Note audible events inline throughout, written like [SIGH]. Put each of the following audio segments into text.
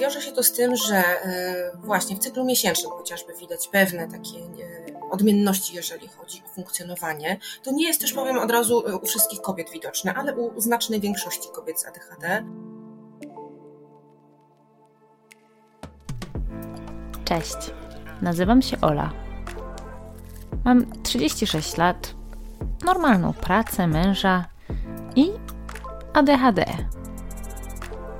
wiąże się to z tym, że właśnie w cyklu miesięcznym chociażby widać pewne takie odmienności, jeżeli chodzi o funkcjonowanie. To nie jest też, powiem od razu, u wszystkich kobiet widoczne, ale u znacznej większości kobiet z ADHD. Cześć, nazywam się Ola. Mam 36 lat, normalną pracę, męża i ADHD.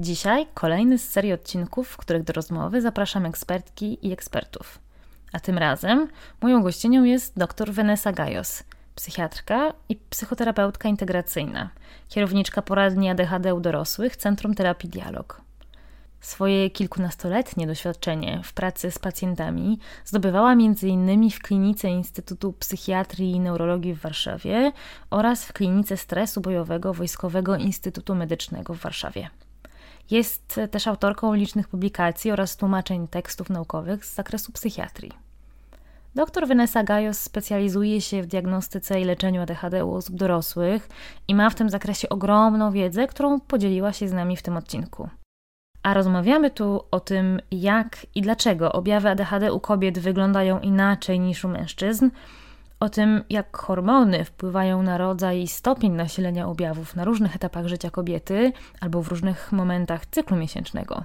Dzisiaj kolejny z serii odcinków, w których do rozmowy zapraszam ekspertki i ekspertów. A tym razem moją gościnią jest dr Vanessa Gajos, psychiatrka i psychoterapeutka integracyjna, kierowniczka poradni ADHD u dorosłych Centrum Terapii Dialog. Swoje kilkunastoletnie doświadczenie w pracy z pacjentami zdobywała m.in. w klinice Instytutu Psychiatrii i Neurologii w Warszawie oraz w klinice stresu bojowego Wojskowego Instytutu Medycznego w Warszawie. Jest też autorką licznych publikacji oraz tłumaczeń tekstów naukowych z zakresu psychiatrii. Dr Vanessa Gajos specjalizuje się w diagnostyce i leczeniu ADHD u osób dorosłych i ma w tym zakresie ogromną wiedzę, którą podzieliła się z nami w tym odcinku. A rozmawiamy tu o tym, jak i dlaczego objawy ADHD u kobiet wyglądają inaczej niż u mężczyzn, o tym, jak hormony wpływają na rodzaj i stopień nasilenia objawów na różnych etapach życia kobiety albo w różnych momentach cyklu miesięcznego.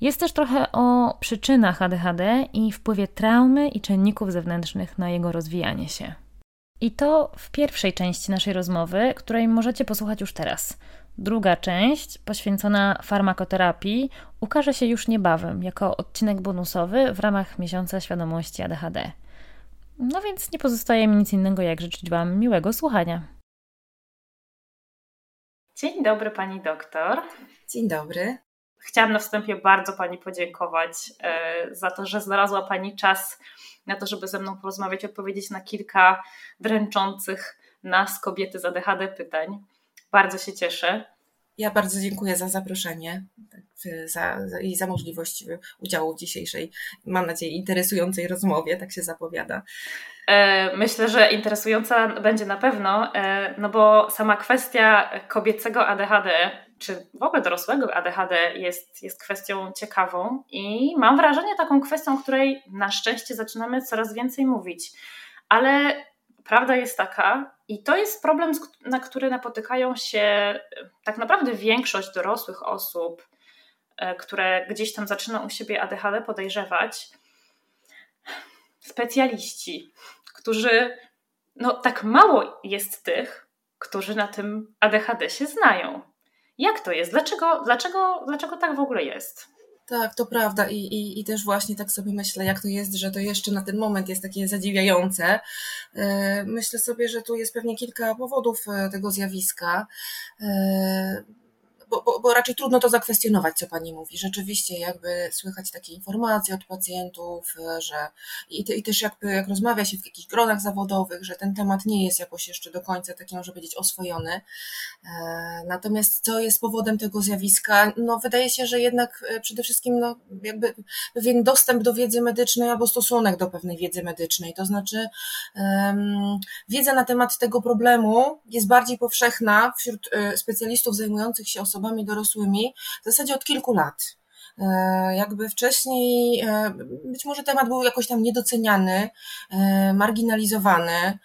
Jest też trochę o przyczynach ADHD i wpływie traumy i czynników zewnętrznych na jego rozwijanie się. I to w pierwszej części naszej rozmowy, której możecie posłuchać już teraz. Druga część, poświęcona farmakoterapii, ukaże się już niebawem jako odcinek bonusowy w ramach miesiąca świadomości ADHD. No więc nie pozostaje mi nic innego, jak życzyć Wam miłego słuchania. Dzień dobry, pani doktor. Dzień dobry. Chciałam na wstępie bardzo pani podziękować e, za to, że znalazła pani czas na to, żeby ze mną porozmawiać, odpowiedzieć na kilka dręczących nas, kobiety z ADHD pytań. Bardzo się cieszę. Ja bardzo dziękuję za zaproszenie tak, za, za, i za możliwość udziału w dzisiejszej, mam nadzieję, interesującej rozmowie, tak się zapowiada. E, myślę, że interesująca będzie na pewno, e, no bo sama kwestia kobiecego ADHD, czy w ogóle dorosłego ADHD jest, jest kwestią ciekawą i mam wrażenie taką kwestią, której na szczęście zaczynamy coraz więcej mówić. Ale prawda jest taka, i to jest problem, na który napotykają się e, tak naprawdę większość dorosłych osób, e, które gdzieś tam zaczyna u siebie ADHD podejrzewać. Specjaliści, którzy, no tak mało jest tych, którzy na tym ADHD się znają. Jak to jest? Dlaczego, dlaczego, dlaczego tak w ogóle jest? Tak, to prawda I, i, i też właśnie tak sobie myślę, jak to jest, że to jeszcze na ten moment jest takie zadziwiające. E, myślę sobie, że tu jest pewnie kilka powodów e, tego zjawiska. E, bo, bo, bo, raczej trudno to zakwestionować, co pani mówi. Rzeczywiście, jakby słychać takie informacje od pacjentów, e, że i, i też jakby jak rozmawia się w jakichś gronach zawodowych, że ten temat nie jest jakoś jeszcze do końca taki, może powiedzieć, oswojony. E, natomiast co jest powodem tego zjawiska? No, wydaje się, że jednak e, przede wszystkim, no, jakby pewien dostęp do wiedzy medycznej albo stosunek do pewnej wiedzy medycznej. To znaczy, um, wiedza na temat tego problemu jest bardziej powszechna wśród specjalistów zajmujących się osobami osobami dorosłymi w zasadzie od kilku lat. E, jakby wcześniej, e, być może temat był jakoś tam niedoceniany, e, marginalizowany.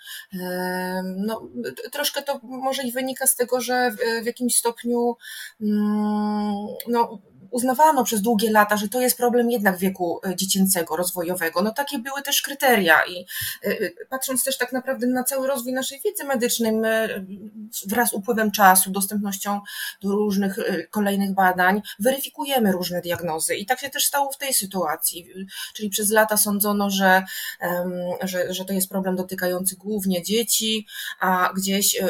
No, troszkę to może i wynika z tego, że w jakimś stopniu mm, no, uznawano przez długie lata, że to jest problem jednak wieku e, dziecięcego, rozwojowego. No takie były też kryteria i e, e, patrząc też tak naprawdę na cały rozwój naszej wiedzy medycznej, my wraz z upływem czasu, dostępnością do różnych kolejnych badań, weryfikujemy różne diagnozy i tak się też stało w tej sytuacji. Czyli przez lata sądzono, że, że, że to jest problem dotykający głównie dzieci, a gdzieś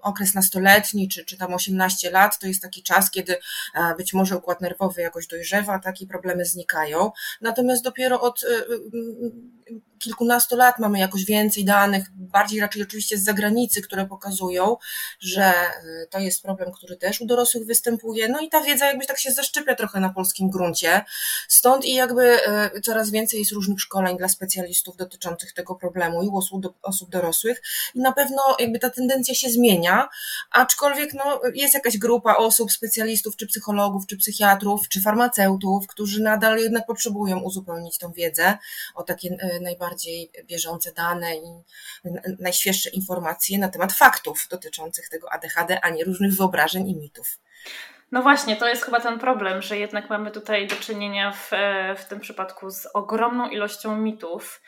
okres nastoletni, czy, czy tam 18 lat, to jest taki czas, kiedy być może układ nerwowy jakoś dojrzewa, takie problemy znikają. Natomiast dopiero od y, y, kilkunastu lat mamy jakoś więcej danych, bardziej raczej oczywiście z zagranicy, które pokazują, że y, to jest problem, który też u dorosłych występuje. No i ta wiedza jakby tak się zaszczepia trochę na polskim gruncie. Stąd i jakby coraz więcej jest różnych szkoleń dla specjalistów dotyczących tego problemu i osób, osób dorosłych. I na pewno jakby ta tendencja się zmienia, aczkolwiek no, jest jakaś grupa osób, specjalistów, czy psychologów, czy psychiatrów, czy farmaceutów, którzy nadal jednak potrzebują uzupełnić tą wiedzę o takie e, najbardziej bieżące dane i najświeższe informacje na temat faktów dotyczących tego ADHD, a nie różnych wyobrażeń i mitów. No właśnie, to jest chyba ten problem, że jednak mamy tutaj do czynienia w, e, w tym przypadku z ogromną ilością mitów.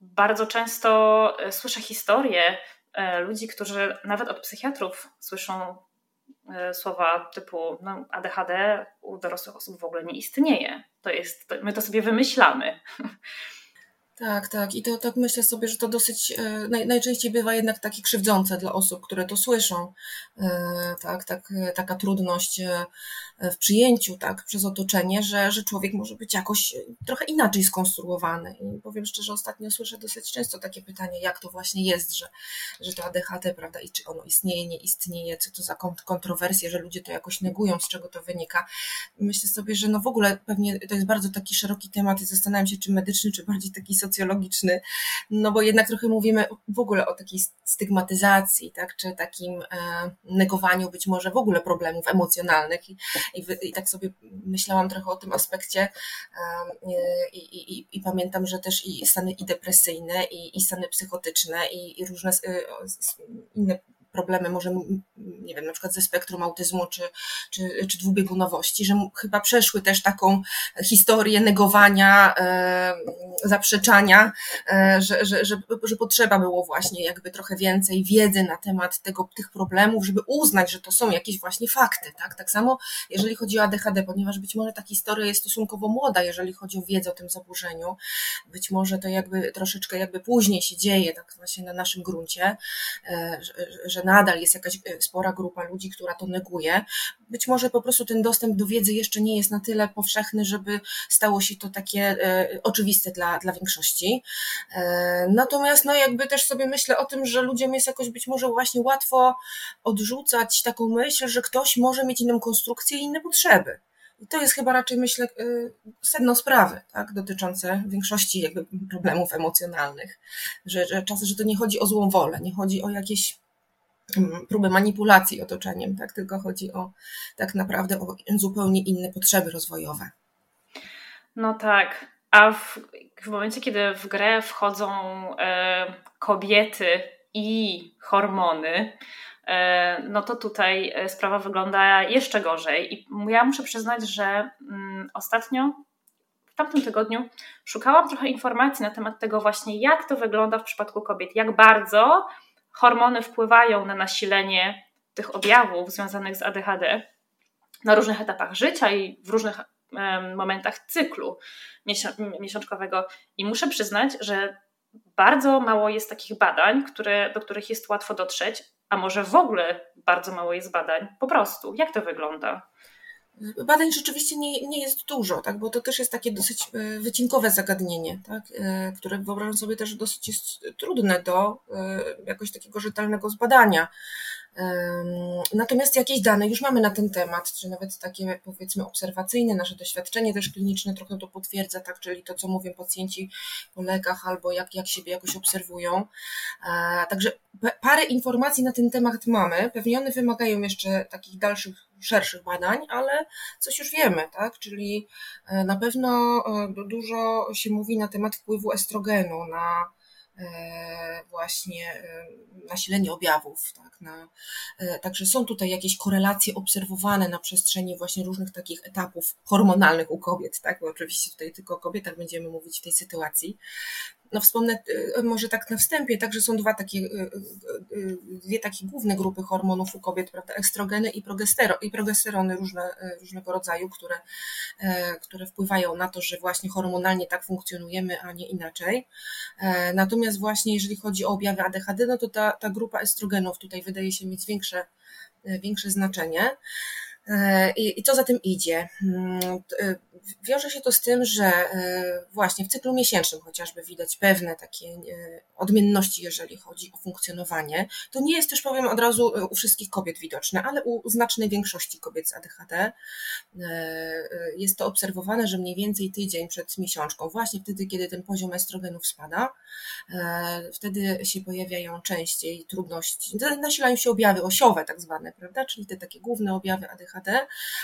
Bardzo często e, słyszę historie ludzi, którzy nawet od psychiatrów słyszą E, słowa typu no, ADHD u dorosłych osób w ogóle nie istnieje. To jest, to, my to sobie wymyślamy. [LAUGHS] Tak, tak. I to tak myślę sobie, że to dosyć e, naj, najczęściej bywa jednak takie krzywdzące dla osób, które to słyszą. E, tak, tak, taka trudność w przyjęciu tak, przez otoczenie, że, że człowiek może być jakoś trochę inaczej skonstruowany. I powiem szczerze, ostatnio słyszę dosyć często takie pytanie, jak to właśnie jest, że, że to ADHD, prawda, i czy ono istnieje, nie istnieje, co to za kontrowersje, że ludzie to jakoś negują, z czego to wynika. Myślę sobie, że no w ogóle pewnie to jest bardzo taki szeroki temat i zastanawiam się, czy medyczny, czy bardziej taki socjologiczny, no bo jednak trochę mówimy w ogóle o takiej stygmatyzacji, tak, czy takim e, negowaniu być może w ogóle problemów emocjonalnych. I, i, i tak sobie myślałam trochę o tym aspekcie i, i, pamiętam, że też i stany i depresyjne, i, stany psychotyczne, i, różne y, inne problemy, może nie wiem, na przykład ze spektrum autyzmu czy, czy, czy dwubiegunowości, że chyba przeszły też taką historię negowania, e, zaprzeczania, e, że, że, że, że potrzeba było właśnie jakby trochę więcej wiedzy na temat tego, tych problemów, żeby uznać, że to są jakieś właśnie fakty. Tak, tak samo jeżeli chodzi o ADHD, ponieważ być może ta historia jest stosunkowo młoda, jeżeli chodzi o wiedzę o tym zaburzeniu, być może to jakby troszeczkę jakby później się dzieje, tak właśnie na naszym gruncie, e, że, że nadal jest jakaś e, spora grupa ludzi, która to neguje. Być może po prostu ten dostęp do wiedzy jeszcze nie jest na tyle powszechny, żeby stało się to takie e, oczywiste dla, dla większości. E, natomiast no jakby też sobie myślę o tym, że ludziom jest jakoś być może właśnie łatwo odrzucać taką myśl, że ktoś może mieć inną konstrukcję i inne potrzeby. I to jest chyba raczej, myślę, sedno sprawy, tak, dotyczące większości jakby problemów emocjonalnych, że, że czasem, że to nie chodzi o złą wolę, nie chodzi o jakieś Próbę manipulacji otoczeniem, tak? Tylko chodzi o tak naprawdę o zupełnie inne potrzeby rozwojowe. No tak. A w, w momencie, kiedy w grę wchodzą e, kobiety i hormony, e, no to tutaj e, sprawa wygląda jeszcze gorzej. I ja muszę przyznać, że mm, ostatnio, w tamtym tygodniu, szukałam trochę informacji na temat tego właśnie, jak to wygląda w przypadku kobiet, jak bardzo hormony wpływają na nasilenie tych objawów związanych z ADHD na różnych etapach życia i w różnych momentach cyklu miesiączkowego. I muszę przyznać, że bardzo mało jest takich badań, które, do których jest łatwo dotrzeć, a może w ogóle bardzo mało jest badań. Po prostu, jak to wygląda? Badań rzeczywiście nie, nie jest dużo, tak? bo to też jest takie dosyć e, wycinkowe zagadnienie, tak? E, które wyobrażam sobie też dosyć jest trudne do e, jakoś takiego rzetelnego zbadania. Natomiast jakieś dane już mamy na ten temat, czy nawet takie powiedzmy obserwacyjne, nasze doświadczenie też kliniczne trochę to potwierdza, tak, czyli to, co mówią pacjenci po lekach albo jak, jak siebie jakoś obserwują. Także parę informacji na ten temat mamy. Pewnie one wymagają jeszcze takich dalszych, szerszych badań, ale coś już wiemy, tak? Czyli e, na pewno e, dużo się mówi na temat wpływu estrogenu na E, właśnie e, nasilenie objawów. Tak, na, e, także są tutaj jakieś korelacje obserwowane na przestrzeni właśnie różnych takich etapów hormonalnych u kobiet, tak, bo oczywiście tutaj tylko o kobietach będziemy mówić w tej sytuacji no wspomnę y, może tak na wstępie, także są dwa takie, y, y, dwie takie główne grupy hormonów u kobiet, prawda, ekstrogeny i, progestero, i progesterony różne, różnego rodzaju, które, które wpływają na to, że właśnie hormonalnie tak funkcjonujemy, a nie inaczej. Natomiast właśnie jeżeli chodzi o objawy ADHD, no to ta, ta grupa estrogenów tutaj wydaje się mieć większe, większe znaczenie. I, I co za tym idzie? Mm, e, wiąże się to z tym, że e, właśnie w cyklu miesięcznym chociażby widać pewne takie odmienności, jeżeli chodzi o funkcjonowanie. To nie jest też, powiem od razu, u wszystkich kobiet widoczne, ale u znacznej większości kobiet z ADHD jest to obserwowane, że mniej więcej tydzień przed miesiączką, właśnie wtedy, kiedy ten poziom estrogenów spada, wtedy się pojawiają częściej trudności, nasilają się objawy osiowe tak zwane, prawda, czyli te takie główne objawy ADHD,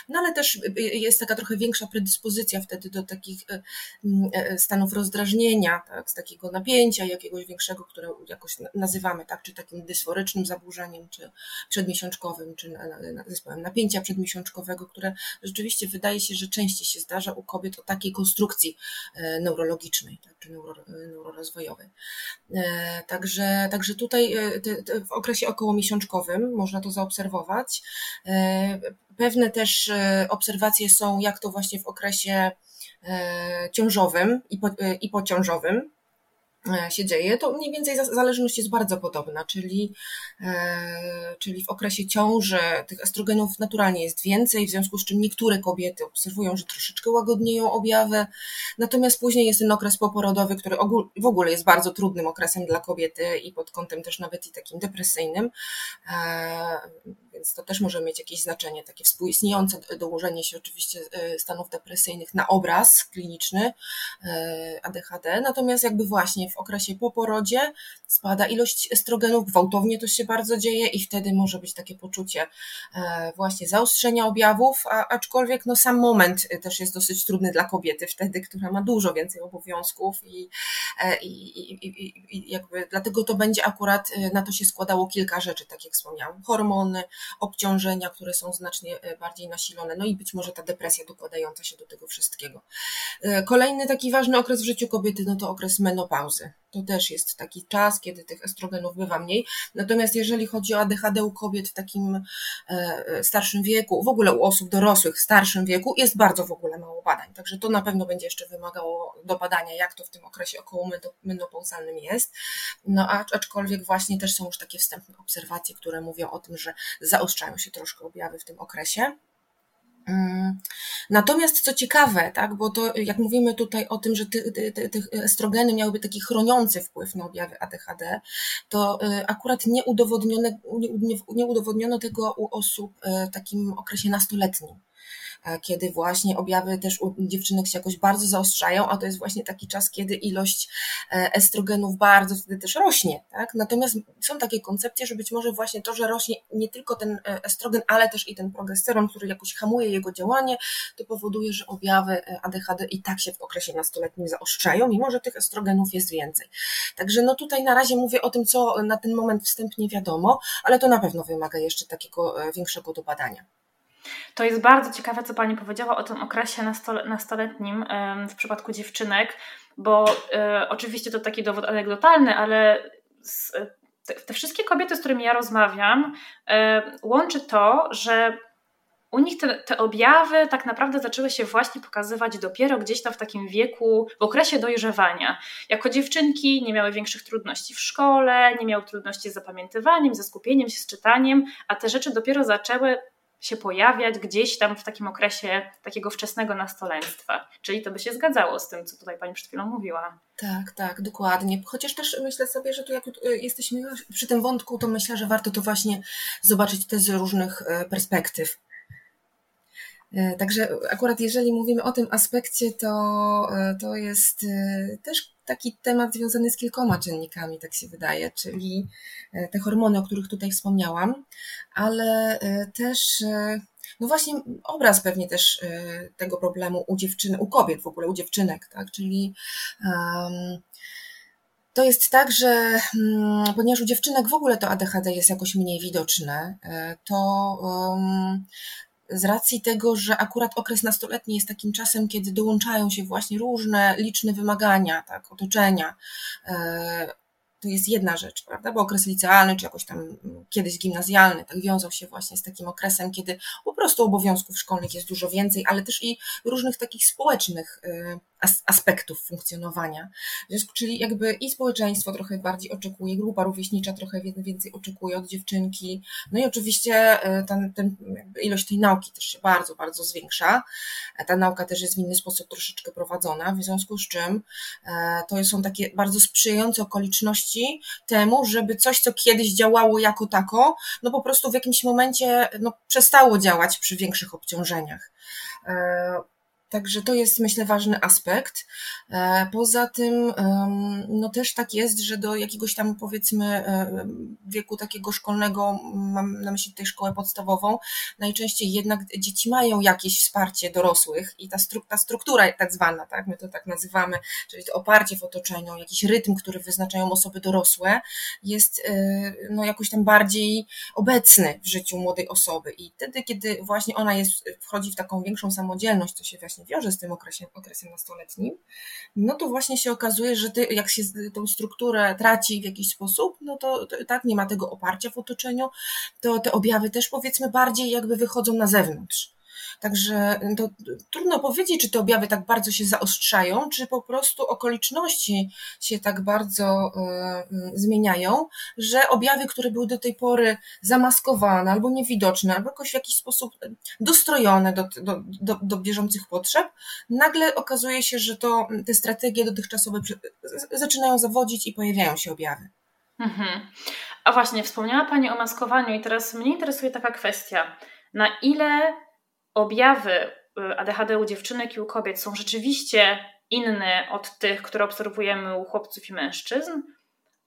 No ale też jest taka trochę większa predyspozycja wtedy do takich e, e, stanów rozdrażnienia, tak, z takiego napięcia jakiegoś większego, które jakoś nazywamy tak, czy takim dysforycznym zaburzeniem, czy przedmiesiączkowym, czy zespołem napięcia przedmiesiączkowego, które rzeczywiście wydaje się, że częściej się zdarza u kobiet o takiej konstrukcji e, neurologicznej, tak, czy neuro, neurorozwojowej. Także, także tutaj w okresie okołomiesiączkowym można to zaobserwować. Pewne też e, obserwacje są, jak to właśnie w okresie e, ciążowym i, po, e, i pociążowym się dzieje, to mniej więcej zależność jest bardzo podobna, czyli, czyli w okresie ciąży tych estrogenów naturalnie jest więcej, w związku z czym niektóre kobiety obserwują, że troszeczkę łagodnieją objawy, natomiast później jest ten okres poporodowy, który w ogóle jest bardzo trudnym okresem dla kobiety i pod kątem też nawet i takim depresyjnym więc to też może mieć jakieś znaczenie, takie współistniejące dołożenie się oczywiście e, stanów depresyjnych na obraz kliniczny e, ADHD, natomiast jakby właśnie w okresie po porodzie spada ilość estrogenów, gwałtownie to się bardzo dzieje i wtedy może być takie poczucie e, właśnie zaostrzenia objawów, a, aczkolwiek no sam moment też jest dosyć trudny dla kobiety wtedy, która ma dużo więcej obowiązków i, i, i, i jakby dlatego to będzie akurat, na to się składało kilka rzeczy, tak jak wspomniałam, hormony, obciążenia, które są znacznie e, bardziej nasilone, no i być może ta depresja dokładająca się do tego wszystkiego. E, kolejny taki ważny okres w życiu kobiety, no to okres menopauzy. To też jest taki czas, kiedy tych estrogenów bywa mniej. Natomiast jeżeli chodzi o ADHD u kobiet w takim e, starszym wieku, w ogóle u osób dorosłych w starszym wieku, jest bardzo w ogóle mało badań. Także to na pewno będzie jeszcze wymagało do badania, jak to w tym okresie około menopauzalnym jest. No aczkolwiek właśnie też są już takie wstępne obserwacje, które mówią o tym, że zaostrzają się troszkę objawy w tym okresie. Mm. Natomiast co ciekawe, tak, bo to jak mówimy tutaj o tym, że te, estrogeny miałyby taki chroniący wpływ na objawy ADHD, to y, akurat nie udowodniono, nie, nie udowodniono tego u osób y, w takim okresie nastoletnim. E, kiedy właśnie objawy też u dziewczynek się jakoś bardzo zaostrzają, a to jest właśnie taki czas, kiedy ilość e, estrogenów bardzo wtedy też rośnie. Tak? Natomiast są takie koncepcje, że być może właśnie to, że rośnie nie tylko ten e, estrogen, ale też i ten progesteron, który jakoś hamuje jego działanie, to powoduje, że objawy ADHD i tak się w okresie nastoletnim zaostrzają, mimo że tych estrogenów jest więcej. Także no tutaj na razie mówię o tym, co na ten moment wstępnie wiadomo, ale to na pewno wymaga jeszcze takiego większego dobadania. To jest bardzo ciekawe, co Pani powiedziała o tym okresie nastoletnim w przypadku dziewczynek, bo e, oczywiście to taki dowód anegdotalny, ale te, te wszystkie kobiety, z którymi ja rozmawiam, e, łączy to, że u nich te, te, objawy tak naprawdę zaczęły się właśnie pokazywać dopiero gdzieś tam w takim wieku, w okresie dojrzewania. Jako dziewczynki nie miały większych trudności w szkole, nie miały trudności z zapamiętywaniem, ze skupieniem się, z czytaniem, a te rzeczy dopiero zaczęły się pojawiać gdzieś tam w takim okresie takiego wczesnego nastoleństwa. Czyli to by się zgadzało z tym, co tutaj Pani przed chwilą mówiła. Tak, tak, dokładnie. Chociaż też myślę sobie, że tu jak y, jesteśmy przy tym wątku, to myślę, że warto to właśnie zobaczyć też z różnych y, perspektyw. Y, także akurat jeżeli mówimy o tym aspekcie, to, to jest też taki temat związany z kilkoma czynnikami, tak się wydaje, czyli te hormony, o których tutaj wspomniałam, ale też no właśnie obraz pewnie też tego problemu u dziewczyn, u kobiet w ogóle, u dziewczynek, tak? Czyli um, to jest tak, że um, ponieważ u dziewczynek w ogóle to ADHD jest jakoś mniej widoczne, to um, z racji tego, że akurat okres nastoletni jest takim czasem, kiedy dołączają się właśnie różne liczne wymagania, tak, otoczenia, y, to jest jedna rzecz, prawda? Bo okres licealny, czy jakoś tam kiedyś gimnazjalny, tak wiązał się właśnie z takim okresem, kiedy po prostu obowiązków szkolnych jest dużo więcej, ale też i różnych takich społecznych y, aspektów funkcjonowania. Czyli jakby i społeczeństwo trochę bardziej oczekuje, grupa rówieśnicza trochę więcej oczekuje od dziewczynki. No i oczywiście y, ten, ten, ilość tej nauki też się bardzo, bardzo zwiększa. Ta nauka też jest w inny sposób troszeczkę prowadzona, w związku z czym e, to są takie bardzo sprzyjające okoliczności temu, żeby coś, co kiedyś działało jako tako, no po prostu w jakimś momencie no, przestało działać przy większych obciążeniach. Także to jest, myślę, ważny aspekt. E, poza tym, no też tak jest, że do jakiegoś tam, powiedzmy, e, wieku takiego szkolnego, mam na myśli tutaj szkołę podstawową, najczęściej jednak dzieci mają jakieś wsparcie dorosłych i ta, ta struktura tak zwana, tak, my to tak nazywamy, czyli to oparcie w otoczeniu, jakiś rytm, który wyznaczają osoby dorosłe, jest e, no, jakoś tam bardziej obecny w życiu młodej osoby. I wtedy, kiedy właśnie ona jest, wchodzi w taką większą samodzielność, to się właśnie wiąże z tym okresem, okresem nastoletnim, no to właśnie się okazuje, że ty, jak się tą strukturę traci w jakiś sposób, no to, to tak nie ma tego oparcia w otoczeniu, to te objawy też powiedzmy bardziej jakby wychodzą na zewnątrz. Także to trudno powiedzieć, czy te objawy tak bardzo się zaostrzają, czy po prostu okoliczności się tak bardzo y, zmieniają, że objawy, które były do tej pory zamaskowane albo niewidoczne, albo jakoś w jakiś sposób dostrojone do, do, do, do bieżących potrzeb, nagle okazuje się, że to te strategie dotychczasowe zaczynają zawodzić i pojawiają się objawy. Mhm. A właśnie, wspomniała Pani o maskowaniu i teraz mnie interesuje taka kwestia. Na ile objawy y, ADHD u dziewczynek i u kobiet są rzeczywiście inne od tych, które obserwujemy u chłopców i mężczyzn,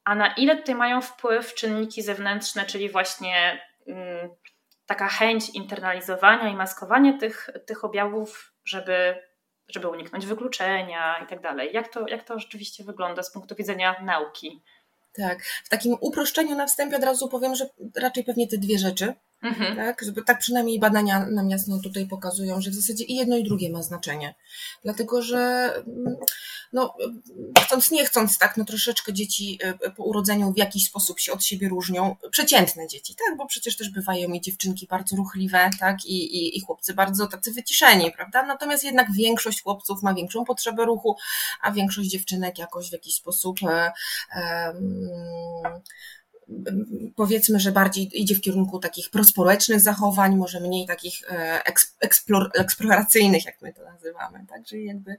a na ile tutaj mają wpływ czynniki zewnętrzne, czyli właśnie mm, taka chęć internalizowania i maskowania tych, tych objawów, żeby, żeby uniknąć wykluczenia i tak dalej. Jak to, jak to rzeczywiście wygląda z punktu widzenia nauki? Tak, w takim uproszczeniu na wstępie od razu powiem, że raczej pewnie te dwie rzeczy, Mhm. Tak, żeby tak przynajmniej badania nam jasno tutaj pokazują, że w zasadzie i jedno i drugie ma znaczenie. Dlatego, że mm, no, chcąc nie chcąc, tak, no troszeczkę dzieci e, po urodzeniu w jakiś sposób się od siebie różnią. Przeciętne dzieci, tak, bo przecież też bywają i dziewczynki bardzo ruchliwe, tak, i, i, i chłopcy bardzo tacy wyciszeni, prawda? Natomiast jednak większość chłopców ma większą potrzebę ruchu, a większość dziewczynek jakoś w jakiś sposób e, e, powiedzmy, że bardziej idzie w kierunku takich prospołecznych zachowań, może mniej takich e, eksplor, eksploracyjnych, jak my to nazywamy. Także jakby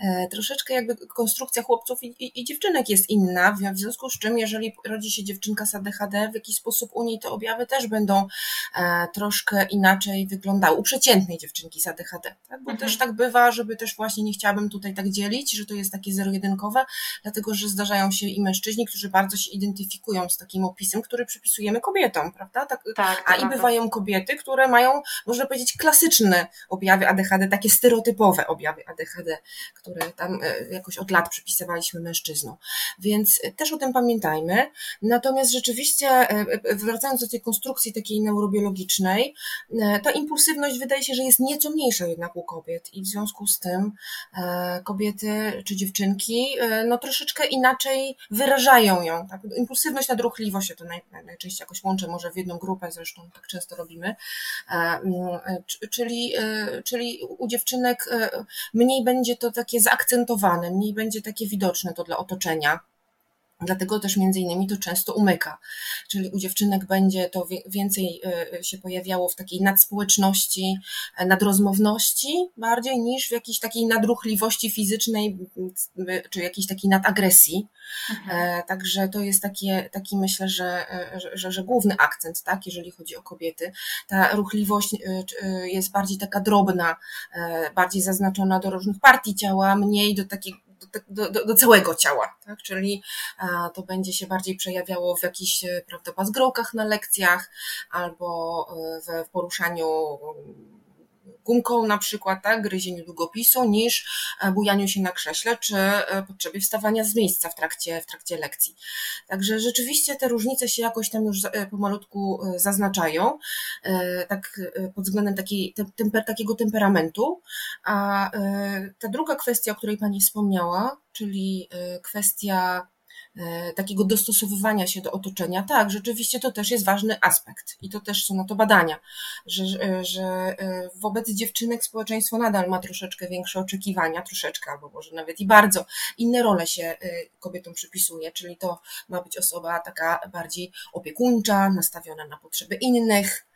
e, troszeczkę jakby konstrukcja chłopców i, i, i, dziewczynek jest inna, w związku z czym jeżeli rodzi się dziewczynka z ADHD, w jakiś sposób u niej te objawy też będą e, troszkę inaczej wyglądały. U przeciętnej dziewczynki z ADHD, tak? bo mhm. też tak bywa, żeby też właśnie nie chciałabym tutaj tak dzielić, że to jest takie zero-jedynkowe, dlatego, że zdarzają się i mężczyźni, którzy bardzo się identyfikują z takim opisem, który przypisujemy kobietom, prawda? Tak, tak a i bywają kobiety, które mają, można powiedzieć, klasyczne objawy ADHD, takie stereotypowe objawy ADHD, które tam e, jakoś od lat przypisywaliśmy mężczyznom. Więc e, też o tym pamiętajmy. Natomiast rzeczywiście, e, wracając do tej konstrukcji takiej neurobiologicznej, ta impulsywność wydaje się, że jest nieco mniejsza jednak u kobiet i w związku z tym kobiety czy dziewczynki no troszeczkę inaczej wyrażają ją. Tak? Impulsywność, nadruchliwość, to naj, najczęściej jakoś łączę może w jedną grupę, zresztą tak często robimy, e, e, czyli, e, czyli u dziewczynek mniej będzie to takie zaakcentowane, mniej będzie takie widoczne to dla otoczenia. Dlatego też między innymi to często umyka. Czyli u dziewczynek będzie to więcej e, się pojawiało w takiej nadspołeczności, e, nadrozmowności bardziej niż w jakiejś takiej nadruchliwości fizycznej czy jakiejś takiej nadagresji. Mhm. Także to jest takie, taki myślę, że, że, że główny akcent, tak, jeżeli chodzi o kobiety. Ta ruchliwość jest bardziej taka drobna, bardziej zaznaczona do różnych partii ciała, mniej do takiej do, do, do całego ciała, tak? czyli to będzie się bardziej przejawiało w jakichś e, prawda, bazgrokach na lekcjach albo e, w poruszaniu gumką na przykład, tak, gryzieniu długopisu, niż e, bujaniu się na krześle, czy e, potrzebie wstawania z miejsca w trakcie, w trakcie lekcji. Także rzeczywiście te różnice się jakoś tam już e, pomalutku zaznaczają, tak pod względem temper, takiego temperamentu. A ta druga kwestia, o której Pani wspomniała, czyli kwestia takiego dostosowywania się do otoczenia. Tak, rzeczywiście to też jest ważny aspekt i to też są na to badania, że, że e, wobec dziewczynek społeczeństwo nadal ma troszeczkę większe oczekiwania, troszeczkę albo może nawet i bardzo. Inne role się e, kobietom przypisuje, czyli to ma być osoba taka bardziej opiekuńcza, nastawiona na potrzeby innych,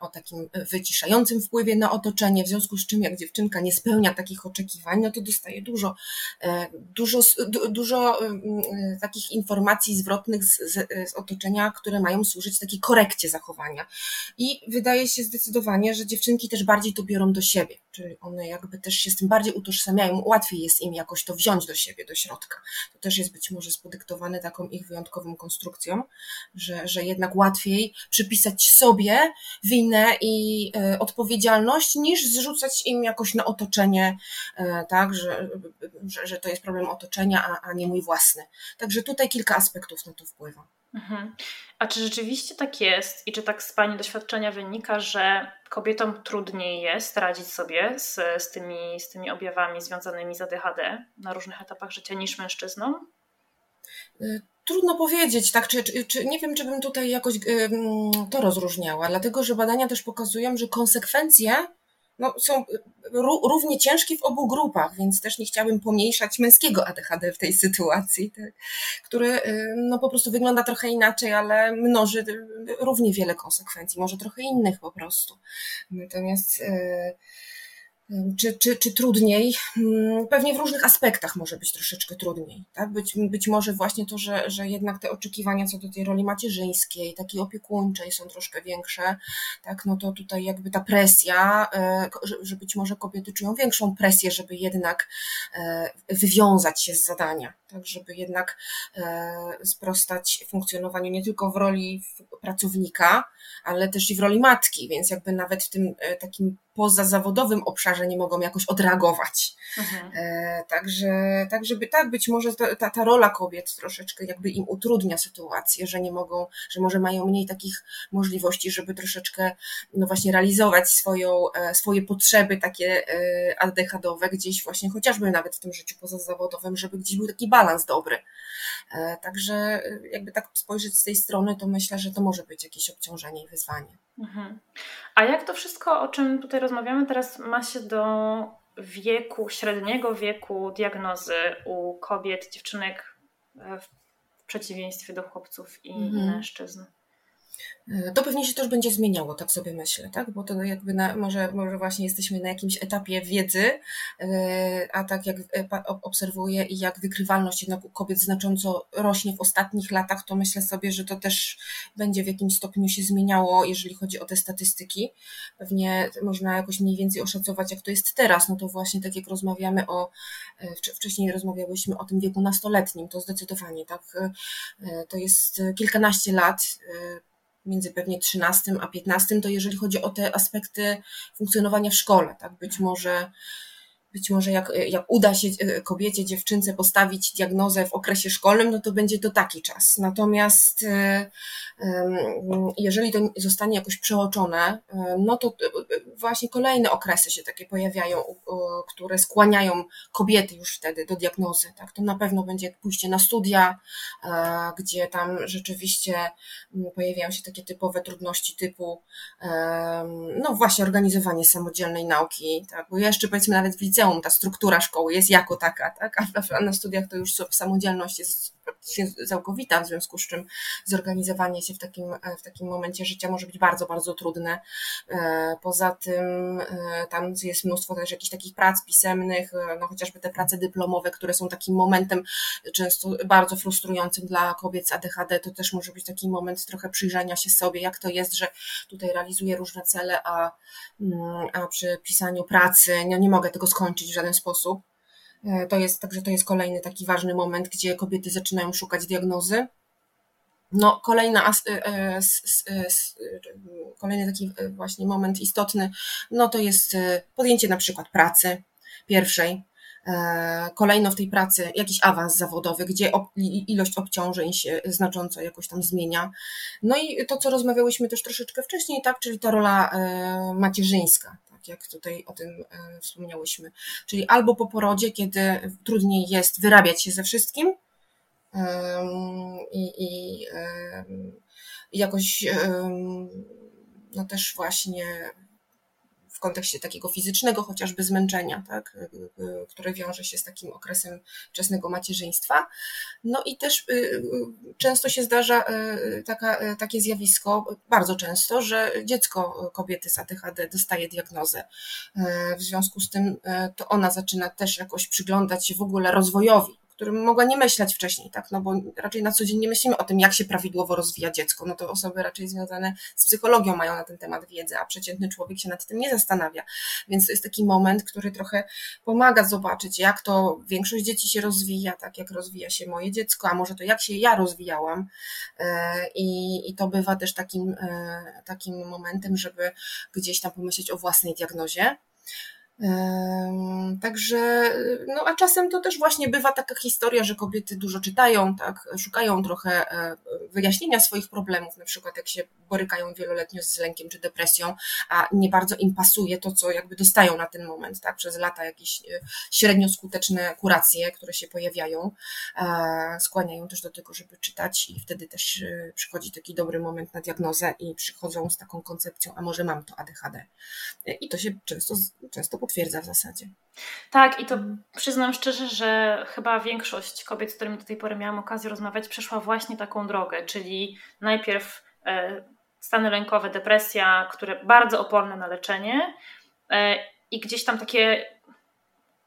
o takim wyciszającym wpływie na otoczenie, w związku z czym jak dziewczynka nie spełnia takich oczekiwań, no to dostaje dużo, e, dużo, dużo e, takich informacji zwrotnych z, z, z otoczenia, które mają służyć takiej korekcie zachowania. I wydaje się zdecydowanie, że dziewczynki też bardziej to biorą do siebie, czyli one jakby też się z tym bardziej utożsamiają, łatwiej jest im jakoś to wziąć do siebie, do środka. To też jest być może spodyktowane taką ich wyjątkową konstrukcją, że, że jednak łatwiej przypisać sobie winę i e, odpowiedzialność, niż zrzucać im jakoś na otoczenie, e, tak, że, że, że to jest problem otoczenia, a, a nie mój własny. Także tutaj kilka aspektów na to wpływa. Mhm. A czy rzeczywiście tak jest i czy tak z Pani doświadczenia wynika, że kobietom trudniej jest radzić sobie z, z, tymi, z tymi objawami związanymi z ADHD na różnych etapach życia niż mężczyznom? Trudno powiedzieć, tak, czy, czy, czy, nie wiem, czy bym tutaj jakoś to rozróżniała, dlatego że badania też pokazują, że konsekwencje no, są równie ciężkie w obu grupach, więc też nie chciałabym pomniejszać męskiego ADHD w tej sytuacji, tak, który y, no, po prostu wygląda trochę inaczej, ale mnoży y, równie wiele konsekwencji, może trochę innych po prostu. Natomiast czy, czy, czy trudniej? Hmm, pewnie w różnych aspektach może być troszeczkę trudniej. Tak? Być, być może właśnie to, że, że jednak te oczekiwania co do tej roli macierzyńskiej, takiej opiekuńczej są troszkę większe, tak? no to tutaj jakby ta presja, e, że być może kobiety czują większą presję, żeby jednak e, wywiązać się z zadania, tak? żeby jednak e, sprostać funkcjonowaniu nie tylko w roli pracownika, ale też i w roli matki, więc jakby nawet w tym takim pozazawodowym obszarze nie mogą jakoś odreagować. Mhm. E, także, tak, żeby tak, być może ta, ta, rola kobiet troszeczkę jakby im utrudnia sytuację, że nie mogą, że może mają mniej takich możliwości, żeby troszeczkę, no właśnie realizować swoją, e, swoje potrzeby takie e, ADHD-owe gdzieś właśnie, chociażby nawet w tym życiu pozazawodowym, żeby gdzieś był taki balans dobry. Także jakby tak spojrzeć z tej strony, to myślę, że to może być jakieś obciążenie i wyzwanie. Mhm. A jak to wszystko, o czym tutaj rozmawiamy, teraz ma się do wieku, średniego wieku diagnozy u kobiet, dziewczynek e, w przeciwieństwie do chłopców i mhm. mężczyzn? E, to pewnie się też będzie zmieniało, tak sobie myślę, tak? Bo to jakby na, może, może właśnie jesteśmy na jakimś etapie wiedzy, e, a tak jak e, obserwuję i jak wykrywalność jednak u kobiet znacząco rośnie w ostatnich latach, to myślę sobie, że to też będzie w jakimś stopniu się zmieniało, jeżeli chodzi o te statystyki. Pewnie można jakoś mniej więcej oszacować, jak to jest teraz. No to właśnie tak jak rozmawiamy o, wcześniej rozmawiałyśmy o tym wieku nastoletnim, to zdecydowanie, tak? To jest kilkanaście lat między pewnie 13 a 15, to jeżeli chodzi o te aspekty funkcjonowania w szkole, tak? Być może być może jak, jak uda się e, kobiecie, dziewczynce postawić diagnozę w okresie szkolnym, no to będzie to taki czas. Natomiast e, jeżeli to zostanie jakoś przeoczone, e, no to właśnie kolejne okresy się takie pojawiają, które skłaniają kobiety już wtedy do diagnozy. Tak? To na pewno będzie pójście na studia, gdzie tam rzeczywiście pojawiają się takie typowe trudności typu no właśnie organizowanie samodzielnej nauki, tak? bo jeszcze powiedzmy nawet w liceum liceum ta struktura szkoły jest jako taka, tak? a na studiach to już samodzielność jest całkowita, w związku z czym zorganizowanie się w takim, w takim momencie życia może być bardzo, bardzo trudne. Poza tym tam jest mnóstwo też jakichś takich prac pisemnych, no chociażby te prace dyplomowe, które są takim momentem często bardzo frustrującym dla kobiet z ADHD, to też może być taki moment trochę przyjrzenia się sobie, jak to jest, że tutaj realizuję różne cele, a, mm, a przy pisaniu pracy nie, nie mogę tego skończyć w żaden sposób. E, to jest, także to jest kolejny taki ważny moment, gdzie kobiety zaczynają szukać diagnozy. No, kolejna, e, e, kolejny taki właśnie moment istotny, no to jest podjęcie na przykład pracy pierwszej, kolejno w tej pracy jakiś awans zawodowy, gdzie ilość obciążeń się znacząco jakoś tam zmienia. No i to, co rozmawiałyśmy też troszeczkę wcześniej, tak, czyli ta rola macierzyńska jak tutaj o tym e, wspomniałyśmy. Czyli albo po porodzie, kiedy trudniej jest wyrabiać się ze wszystkim i, i jakoś no też właśnie w kontekście takiego fizycznego chociażby zmęczenia, tak, które wiąże się z takim okresem wczesnego macierzyństwa. No i też y, y, często się zdarza y, taka, takie zjawisko, bardzo często, że dziecko kobiety z ADHD dostaje diagnozę. W związku z tym to ona zaczyna też jakoś przyglądać się w ogóle rozwojowi którym mogła nie myśleć wcześniej, tak? No bo raczej na co dzień nie myślimy o tym, jak się prawidłowo rozwija dziecko. No to osoby raczej związane z psychologią mają na ten temat wiedzę, a przeciętny człowiek się nad tym nie zastanawia. Więc to jest taki moment, który trochę pomaga zobaczyć, jak to większość dzieci się rozwija, tak jak rozwija się moje dziecko, a może to jak się ja rozwijałam. E, I, i to bywa też takim, e, takim momentem, żeby gdzieś tam pomyśleć o własnej diagnozie. Także, no a czasem to też właśnie bywa taka historia, że kobiety dużo czytają, tak, szukają trochę e, wyjaśnienia swoich problemów, na przykład jak się borykają wieloletnio z lękiem czy depresją, a nie bardzo im pasuje to, co jakby dostają na ten moment, tak, przez lata jakieś e, średnio skuteczne kuracje, które się pojawiają, skłaniają też do tego, żeby czytać i wtedy też e, przychodzi taki dobry moment na diagnozę i przychodzą z taką koncepcją, a może mam to ADHD. I to się często, często potwierdza w zasadzie. Tak, i to przyznam szczerze, że chyba większość kobiet, z którymi do tej pory miałam okazję rozmawiać, przeszła właśnie taką drogę, czyli najpierw e, stany lękowe, depresja, które bardzo oporne na leczenie e, i gdzieś tam takie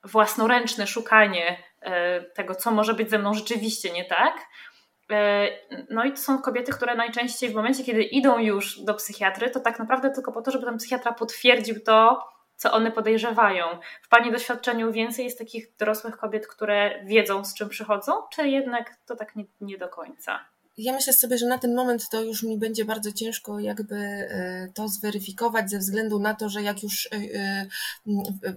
własnoręczne szukanie e, tego, co może być ze mną rzeczywiście nie tak. No i to są kobiety, które najczęściej w momencie, kiedy idą już do psychiatry, to tak naprawdę tylko po to, żeby ten psychiatra potwierdził to, co one podejrzewają. W Pani doświadczeniu więcej jest takich dorosłych kobiet, które wiedzą, z czym przychodzą, czy jednak to tak nie, nie do końca? Ja myślę sobie, że na ten moment to już mi będzie bardzo ciężko jakby e, to zweryfikować ze względu na to, że jak już e, e,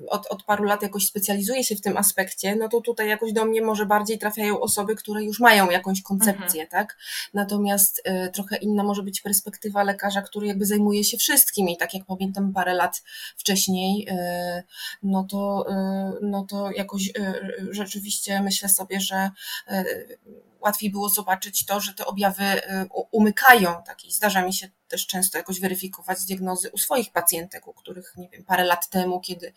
od, od paru lat jakoś specjalizuję się w tym aspekcie, no to tutaj jakoś do mnie może bardziej trafiają osoby, które już mają jakąś koncepcję, mhm. tak? Natomiast trochę inna może być perspektywa lekarza, który jakby zajmuje się wszystkim i tak jak pamiętam parę lat wcześniej, no to, no to jakoś rzeczywiście myślę sobie, że łatwiej było zobaczyć to, że te objawy y, umykają. Tak? I zdarza mi się też często jakoś weryfikować diagnozy u swoich pacjentek, u których, nie wiem, parę lat temu, kiedy,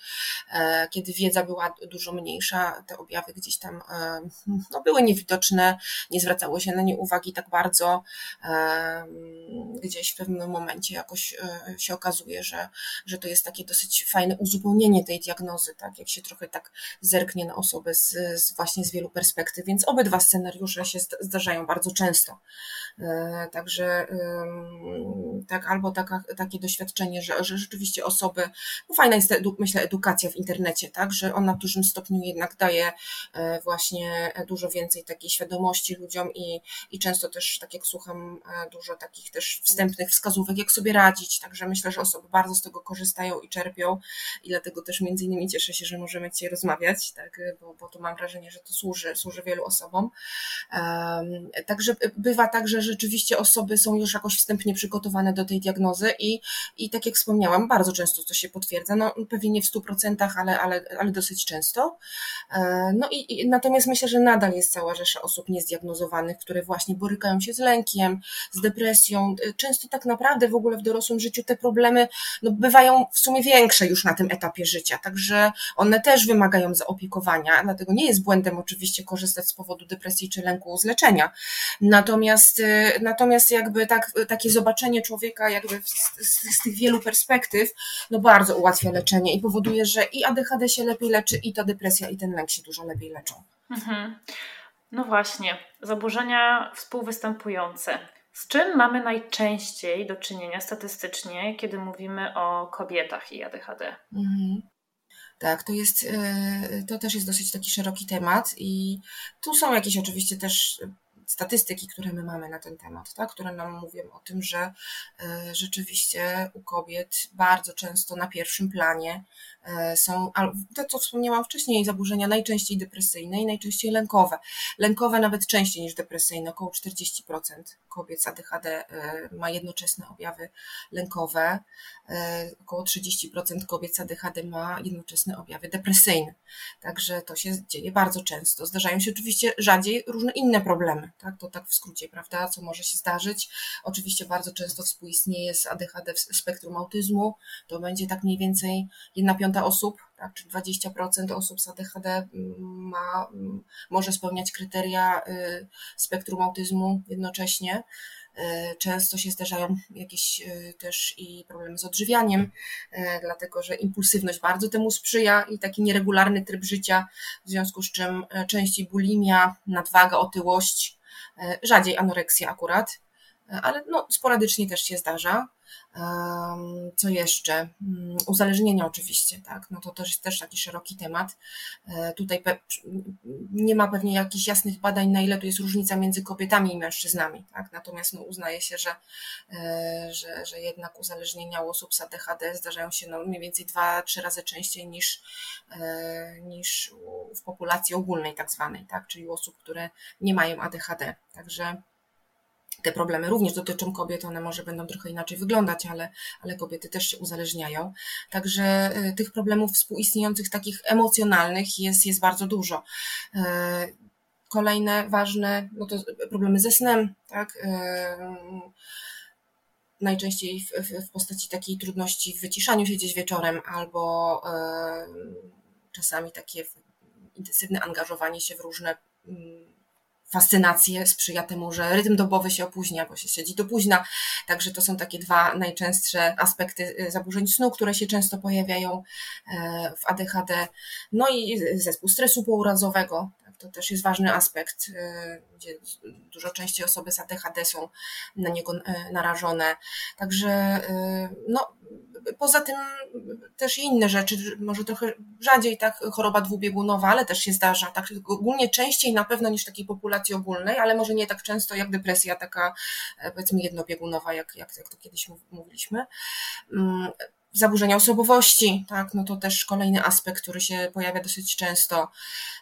e, kiedy wiedza była dużo mniejsza, te objawy gdzieś tam e, no, były niewidoczne, nie zwracało się na nie uwagi tak bardzo. E, gdzieś w pewnym momencie jakoś się okazuje, że, że to jest takie dosyć fajne uzupełnienie tej diagnozy, tak, jak się trochę tak zerknie na osobę z, z właśnie z wielu perspektyw, więc obydwa scenariusze się zdarzają bardzo często. Także tak, albo taka, takie doświadczenie, że, że rzeczywiście osoby, no fajna jest, myślę, edukacja w internecie, tak, że ona w dużym stopniu jednak daje e, właśnie dużo więcej takiej świadomości ludziom i, i często też, tak jak słucham, e, dużo takich też wstępnych wskazówek, jak sobie radzić, także myślę, że osoby bardzo z tego korzystają i czerpią i dlatego też między innymi cieszę się, że możemy dzisiaj rozmawiać, tak, bo, bo to mam wrażenie, że to służy, służy wielu osobom. Um, także bywa tak, że rzeczywiście osoby są już jakoś wstępnie przygotowane do tej diagnozy i, i tak jak wspomniałam, bardzo często to się potwierdza, no pewnie nie w 100%, ale, ale, ale dosyć często. E, no i, i natomiast myślę, że nadal jest cała rzesza osób niezdiagnozowanych, które właśnie borykają się z lękiem, z depresją. E, często tak naprawdę w ogóle w dorosłym życiu te problemy no, bywają w sumie większe już na tym etapie życia, także one też wymagają zaopiekowania, dlatego nie jest błędem oczywiście korzystać z powodu depresji czy lęku z leczenia. Natomiast, e, natomiast jakby tak, takie zobaczenie człowieka jakby z, z, z tych wielu perspektyw, no bardzo ułatwia leczenie i powoduje, że i ADHD się lepiej leczy, i ta depresja, i ten lęk się dużo lepiej leczą. Mhm. No właśnie, zaburzenia współwystępujące. Z czym mamy najczęściej do czynienia statystycznie, kiedy mówimy o kobietach i ADHD? Mhm. Tak, to jest, e, to też jest dosyć taki szeroki temat i tu są jakieś oczywiście też statystyki, które my mamy na ten temat, tak, które nam mówią o tym, że e, rzeczywiście u kobiet bardzo często na pierwszym planie są to, co wspomniałam wcześniej, zaburzenia najczęściej depresyjne i najczęściej lękowe. Lękowe nawet częściej niż depresyjne, około 40% kobiet z ADHD e, ma jednoczesne objawy lękowe, około 30% kobiet z ADHD ma jednoczesne objawy depresyjne. Także to się dzieje bardzo często. Zdarzają się oczywiście rzadziej różne inne problemy, tak? To tak w skrócie, prawda? Co może się zdarzyć? Oczywiście bardzo często współistnieje z ADHD w spektrum autyzmu. To będzie tak mniej więcej jedna piąta osób, tak? Czy 20% osób z ADHD mm, ma, mm, może spełniać kryteria y, spektrum autyzmu jednocześnie. Y, często się zdarzają jakieś y, też i problemy z odżywianiem, dlatego że impulsywność bardzo temu sprzyja i taki nieregularny tryb życia, w związku z czym częściej bulimia, nadwaga, otyłość, rzadziej anoreksja akurat, ale no, sporadycznie też się zdarza. Co jeszcze? Mm, uzależnienia oczywiście, tak? No to też, też taki szeroki temat. E, tutaj nie ma pewnie jakichś jasnych badań, na ile tu jest różnica między kobietami i mężczyznami, tak? Natomiast no, uznaje się, że, że, że jednak uzależnienia u osób z ADHD zdarzają się no, mniej więcej dwa, trzy razy częściej niż, niż w populacji ogólnej tak zwanej, tak? Czyli u osób, które nie mają ADHD. Także te problemy również dotyczą kobiet, one może będą trochę inaczej wyglądać, ale, ale kobiety też się uzależniają. Także y, tych problemów współistniejących, takich emocjonalnych jest, jest bardzo dużo. Y, kolejne ważne, no to problemy ze snem, tak? Y, najczęściej w, w, w postaci takiej trudności w wyciszaniu się gdzieś wieczorem, albo czasami takie intensywne angażowanie się w różne mm, fascynację sprzyja temu, że rytm dobowy się opóźnia, bo się siedzi do późna. Także to są takie dwa najczęstsze aspekty y, zaburzeń snu, które się często pojawiają e, w ADHD. No i zespół stresu pourazowego, to też jest ważny aspekt, y, gdzie dużo częściej osoby z ADHD są na niego e, narażone. Także no, poza tym też inne rzeczy, może trochę rzadziej tak choroba dwubiegunowa, ale też się zdarza, tak ogólnie częściej na pewno niż takiej populacji ogólnej, ale może nie tak często jak depresja taka e, powiedzmy jednobiegunowa, jak, jak, jak to kiedyś mówiliśmy. Zaburzenia osobowości, tak, no to też kolejny aspekt, który się pojawia dosyć często.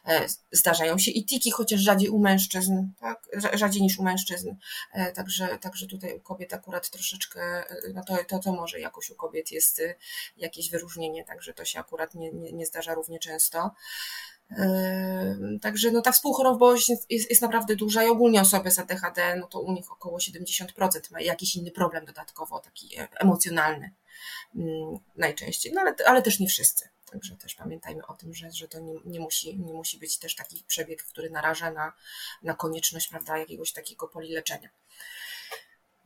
E, zdarzają się i tiki, chociaż rzadziej u mężczyzn, tak, rzadziej niż u mężczyzn. E, także, także tutaj u kobiet akurat troszeczkę, e, no to, to, to może jakoś u kobiet jest jakieś wyróżnienie, także to się akurat nie, nie, nie zdarza równie często. Także no, ta współchorobowość jest, jest, naprawdę duża i ogólnie osoby z ADHD, no to u nich około 70% ma jakiś inny problem dodatkowo, taki emocjonalny. Mm, najczęściej, no ale, ale też nie wszyscy. Także też pamiętajmy o tym, że, że to nie, nie, musi, nie musi być też taki przebieg, który naraża na, na konieczność prawda, jakiegoś takiego polileczenia.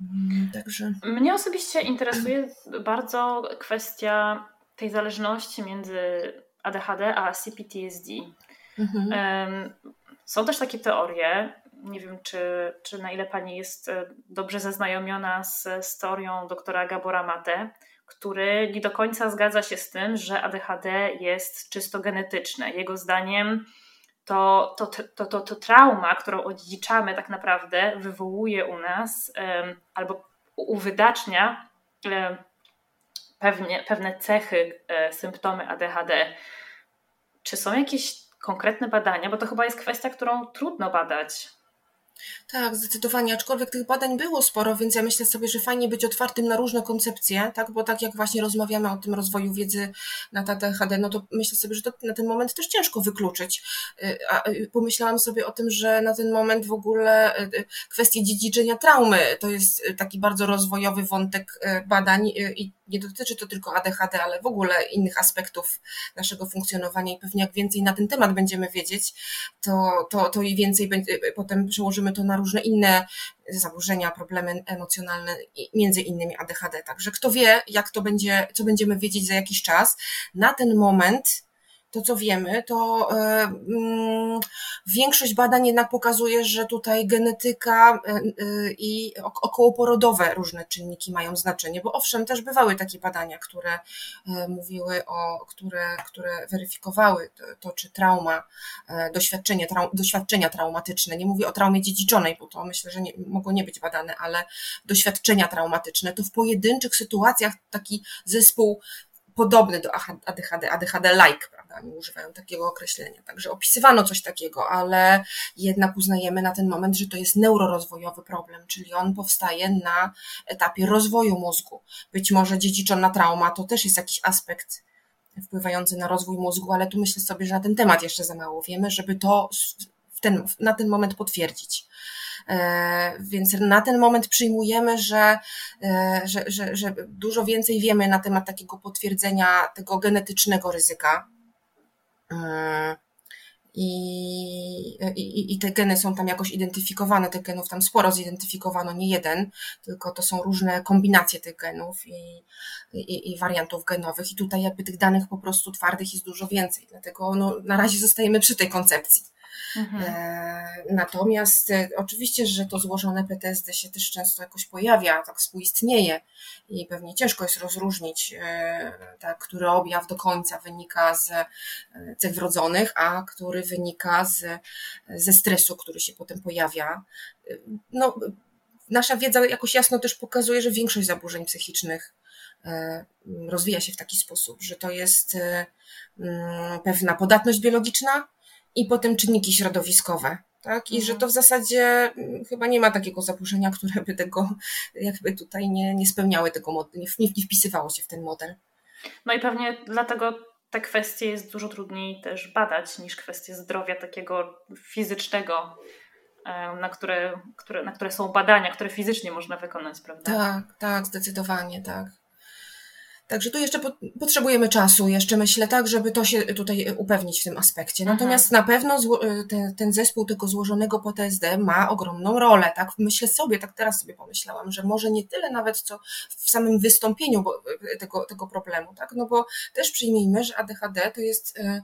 Mm, także. Mnie osobiście interesuje [CLEARS THROAT] bardzo kwestia tej zależności między ADHD a CPTSD. Mhm. Są też takie teorie, nie wiem, czy, czy na ile pani jest e, dobrze zaznajomiona z, z teorią doktora Gabora Mate, który nie do końca zgadza się z tym, że ADHD jest czysto genetyczne. Jego zdaniem to, to, to, to, to trauma, którą odziedziczamy tak naprawdę, wywołuje u nas albo uwydacznia pewnie, pewne cechy, um, symptomy ADHD. Czy są jakieś konkretne badania? Bo to chyba jest kwestia, którą trudno badać. Tak, zdecydowanie, aczkolwiek tych badań było sporo, więc ja myślę sobie, że fajnie być otwartym na różne koncepcje, tak, bo tak jak właśnie rozmawiamy o tym rozwoju wiedzy na THD, no to myślę sobie, że to na ten moment też ciężko wykluczyć. Y, a y, pomyślałam sobie o tym, że na ten moment w ogóle y, kwestie dziedziczenia traumy to jest taki bardzo rozwojowy wątek badań i nie dotyczy to tylko ADHD, ale w ogóle innych aspektów naszego funkcjonowania i pewnie jak więcej na ten temat będziemy wiedzieć, to, to, to i więcej będzie, potem przełożymy to na różne inne zaburzenia, problemy emocjonalne, między innymi ADHD. Także kto wie, jak to będzie, co będziemy wiedzieć za jakiś czas. Na ten moment to co wiemy, to e, mm, większość badań jednak pokazuje, że tutaj genetyka e, e, i okołoporodowe różne czynniki mają znaczenie, bo owszem, też bywały takie badania, które mówiły o, które, które weryfikowały to, czy trauma, doświadczenie, trau, doświadczenia traumatyczne, nie mówię o traumie dziedziczonej, bo to myślę, że nie, mogą nie być badane, ale doświadczenia traumatyczne, to w pojedynczych sytuacjach taki zespół podobny do ADHD, ADHD-like, prawda? Nie używają takiego określenia. Także opisywano coś takiego, ale jednak uznajemy na ten moment, że to jest neurorozwojowy problem, czyli on powstaje na etapie rozwoju mózgu. Być może dziedziczona trauma to też jest jakiś aspekt wpływający na rozwój mózgu, ale tu myślę sobie, że na ten temat jeszcze za mało wiemy, żeby to w ten, na ten moment potwierdzić. E, więc na ten moment przyjmujemy, że, e, że, że, że dużo więcej wiemy na temat takiego potwierdzenia tego genetycznego ryzyka. E, I, i, I te geny są tam jakoś identyfikowane, tych genów tam sporo zidentyfikowano, nie jeden, tylko to są różne kombinacje tych genów i, i, i wariantów genowych. I tutaj jakby tych danych po prostu twardych jest dużo więcej. Dlatego no, na razie zostajemy przy tej koncepcji. Mhm. E, natomiast e, oczywiście, że to złożone PTSD się też często jakoś pojawia, tak współistnieje i pewnie ciężko jest rozróżnić, tak, który objaw do końca wynika z cech wrodzonych, a który wynika z, ze stresu, który się potem pojawia. No, nasza wiedza jakoś jasno też pokazuje, że większość zaburzeń psychicznych rozwija się w taki sposób, że to jest pewna podatność biologiczna, i potem czynniki środowiskowe. Tak? I mhm. że to w zasadzie mm, chyba nie ma takiego zaburzenia, [LAUGHS] które by tego jakby tutaj nie, nie spełniały tego, nie, nie wpisywało się w ten model. No i pewnie dlatego te kwestie jest dużo trudniej też badać niż kwestie zdrowia takiego fizycznego, na które, które, na które są badania, które fizycznie można wykonać, prawda? Tak, tak, zdecydowanie, tak. Także tu jeszcze potrzebujemy czasu, jeszcze myślę tak, żeby to się tutaj upewnić w tym aspekcie. Mhm. Natomiast na pewno ten, ten zespół tego złożonego PTSD ma ogromną rolę, tak? Myślę sobie, tak teraz sobie pomyślałam, że może nie tyle nawet co w samym wystąpieniu tego, tego problemu, tak? No bo też przyjmijmy, że ADHD to jest e,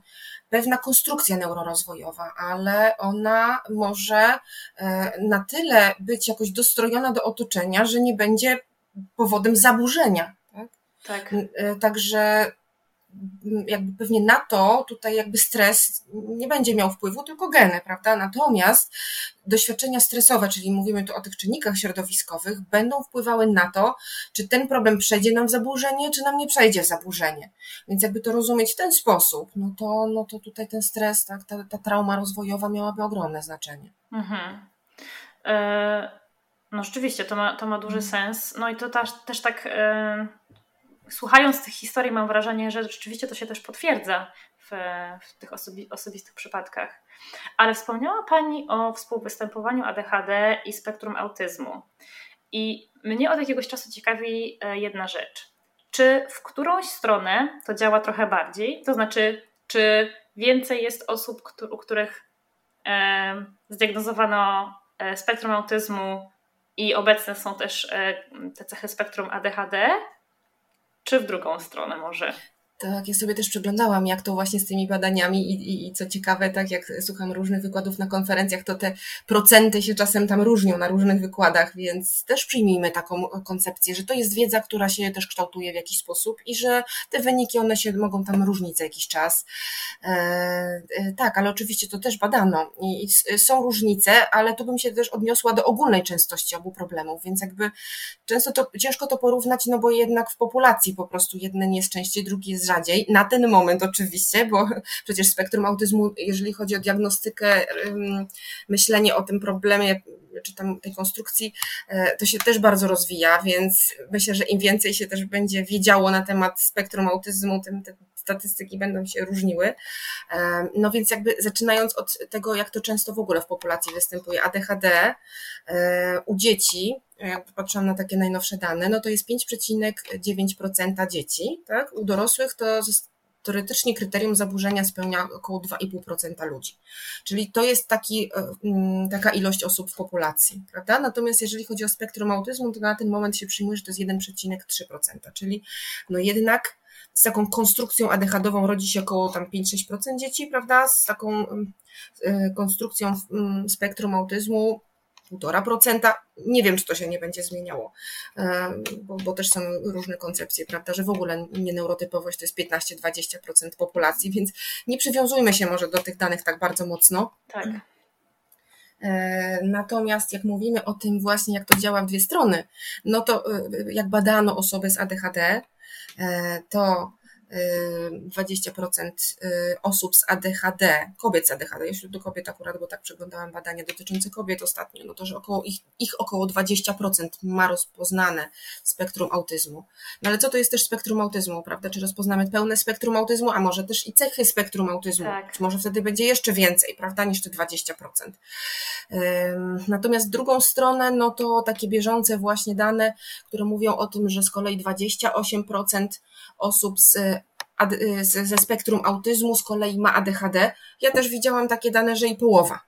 pewna konstrukcja neurorozwojowa, ale ona może e, na tyle być jakoś dostrojona do otoczenia, że nie będzie powodem zaburzenia tak. E, także jakby pewnie na to tutaj jakby stres nie będzie miał wpływu, tylko geny, prawda? Natomiast doświadczenia stresowe, czyli mówimy tu o tych czynnikach środowiskowych, będą wpływały na to, czy ten problem przejdzie nam w zaburzenie, czy nam nie przejdzie w zaburzenie. Więc jakby to rozumieć w ten sposób, no to, no to tutaj ten stres, tak, ta, ta trauma rozwojowa miałaby ogromne znaczenie. Mhm. E, no rzeczywiście, to ma, to ma duży mhm. sens. No i to też, też tak... E słuchając tych historii, mam wrażenie, że rzeczywiście to się też potwierdza w, w tych osobi osobistych przypadkach. Ale wspomniała Pani o współwystępowaniu ADHD i spektrum autyzmu. I mnie od jakiegoś czasu ciekawi e, jedna rzecz. Czy w którąś stronę to działa trochę bardziej? To znaczy, czy więcej jest osób, u których e, zdiagnozowano e, spektrum autyzmu i obecne są też te cechy spektrum ADHD, czy w drugą stronę może? Tak, ja sobie też przeglądałam, jak to właśnie z tymi badaniami i, i, i, co ciekawe, tak jak słucham różnych wykładów na konferencjach, to te procenty się czasem tam różnią na różnych wykładach, więc też przyjmijmy taką koncepcję, że to jest wiedza, która się też kształtuje w jakiś sposób i że te wyniki, one się mogą tam różnić za jakiś czas. E, e, tak, ale oczywiście to też badano i, i są różnice, ale tu bym się też odniosła do ogólnej częstości obu problemów, więc jakby często to, ciężko to porównać, no bo jednak w populacji po prostu jeden jest częściej, drugi jest rzadziej, na ten moment oczywiście, bo [LAUGHS] przecież spektrum autyzmu, jeżeli chodzi o diagnostykę, myślenie o tym problemie czy tam tej konstrukcji, to się też bardzo rozwija, więc myślę, że im więcej się też będzie wiedziało na temat spektrum autyzmu, tym te statystyki będą się różniły. No więc jakby zaczynając od tego, jak to często w ogóle w populacji występuje, ADHD u dzieci, jak patrzyłam na takie najnowsze dane, no to jest 5,9% dzieci, tak? U dorosłych to teoretycznie kryterium zaburzenia spełnia około 2,5% ludzi. Czyli to jest taki, e, taka ilość osób w populacji, prawda? Natomiast jeżeli chodzi o spektrum autyzmu, to na ten moment się przyjmuje, że to jest 1,3%, czyli no jednak z taką konstrukcją ADHD-ową rodzi się około tam 5-6% dzieci, prawda? Z taką mm, e, konstrukcją mm, spektrum autyzmu 1,5%. Nie wiem, czy to się nie będzie zmieniało, e, bo, bo, też są różne koncepcje, prawda, że w ogóle nieneurotypowość to jest 15-20% populacji, więc nie przywiązujmy się może do tych danych tak bardzo mocno. Tak. E, natomiast jak mówimy o tym właśnie, jak to działa w dwie strony, no to jak badano osoby z ADHD, to 20% y, osób z ADHD, kobiet z ADHD, jeśli do kobiet akurat, bo tak przeglądałam badania dotyczące kobiet ostatnio, no to, że około ich, ich około 20% ma rozpoznane spektrum autyzmu. No ale co to jest też spektrum autyzmu, prawda? Czy rozpoznamy pełne spektrum autyzmu, a może też i cechy spektrum autyzmu? Tak. Czy może wtedy będzie jeszcze więcej, prawda, niż te 20%. Natomiast drugą stronę, no to takie bieżące właśnie dane, które mówią o tym, że z kolei 28% osób z, ze spektrum autyzmu z kolei ma ADHD. Ja też widziałam takie dane, że i połowa.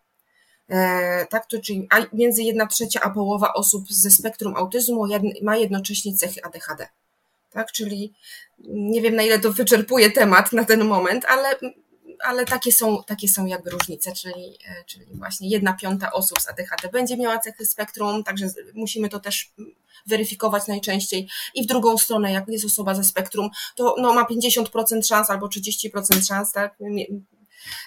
E, tak, to czyli między jedna trzecia a połowa osób ze spektrum autyzmu ma jednocześnie cechy ADHD. Tak, czyli nie wiem na ile to wyczerpuje temat na ten moment, ale ale takie są, takie są jakby różnice, czyli, e, czyli właśnie jedna piąta osób z ADHD będzie miała cechy spektrum, także musimy to też weryfikować najczęściej. I w drugą stronę, jak jest osoba ze spektrum, to no, ma 50% szans albo 30% szans, tak,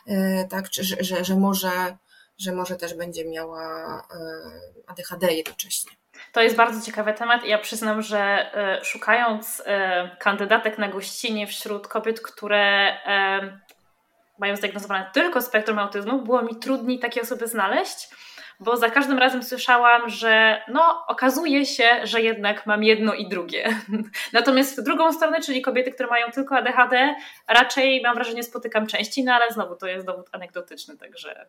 e, tak że, że, że, może, że może też będzie miała e, ADHD jednocześnie. To jest bardzo ciekawy temat. Ja przyznam, że szukając kandydatek na gościnie wśród kobiet, które mają zdiagnozowane tylko spektrum autyzmu, było mi trudniej takie osoby znaleźć, bo za każdym razem słyszałam, że no, okazuje się, że jednak mam jedno i drugie. [LAUGHS] Natomiast w drugą stronę, czyli kobiety, które mają tylko ADHD, raczej mam wrażenie spotykam częściej, no ale znowu to jest dowód anegdotyczny, także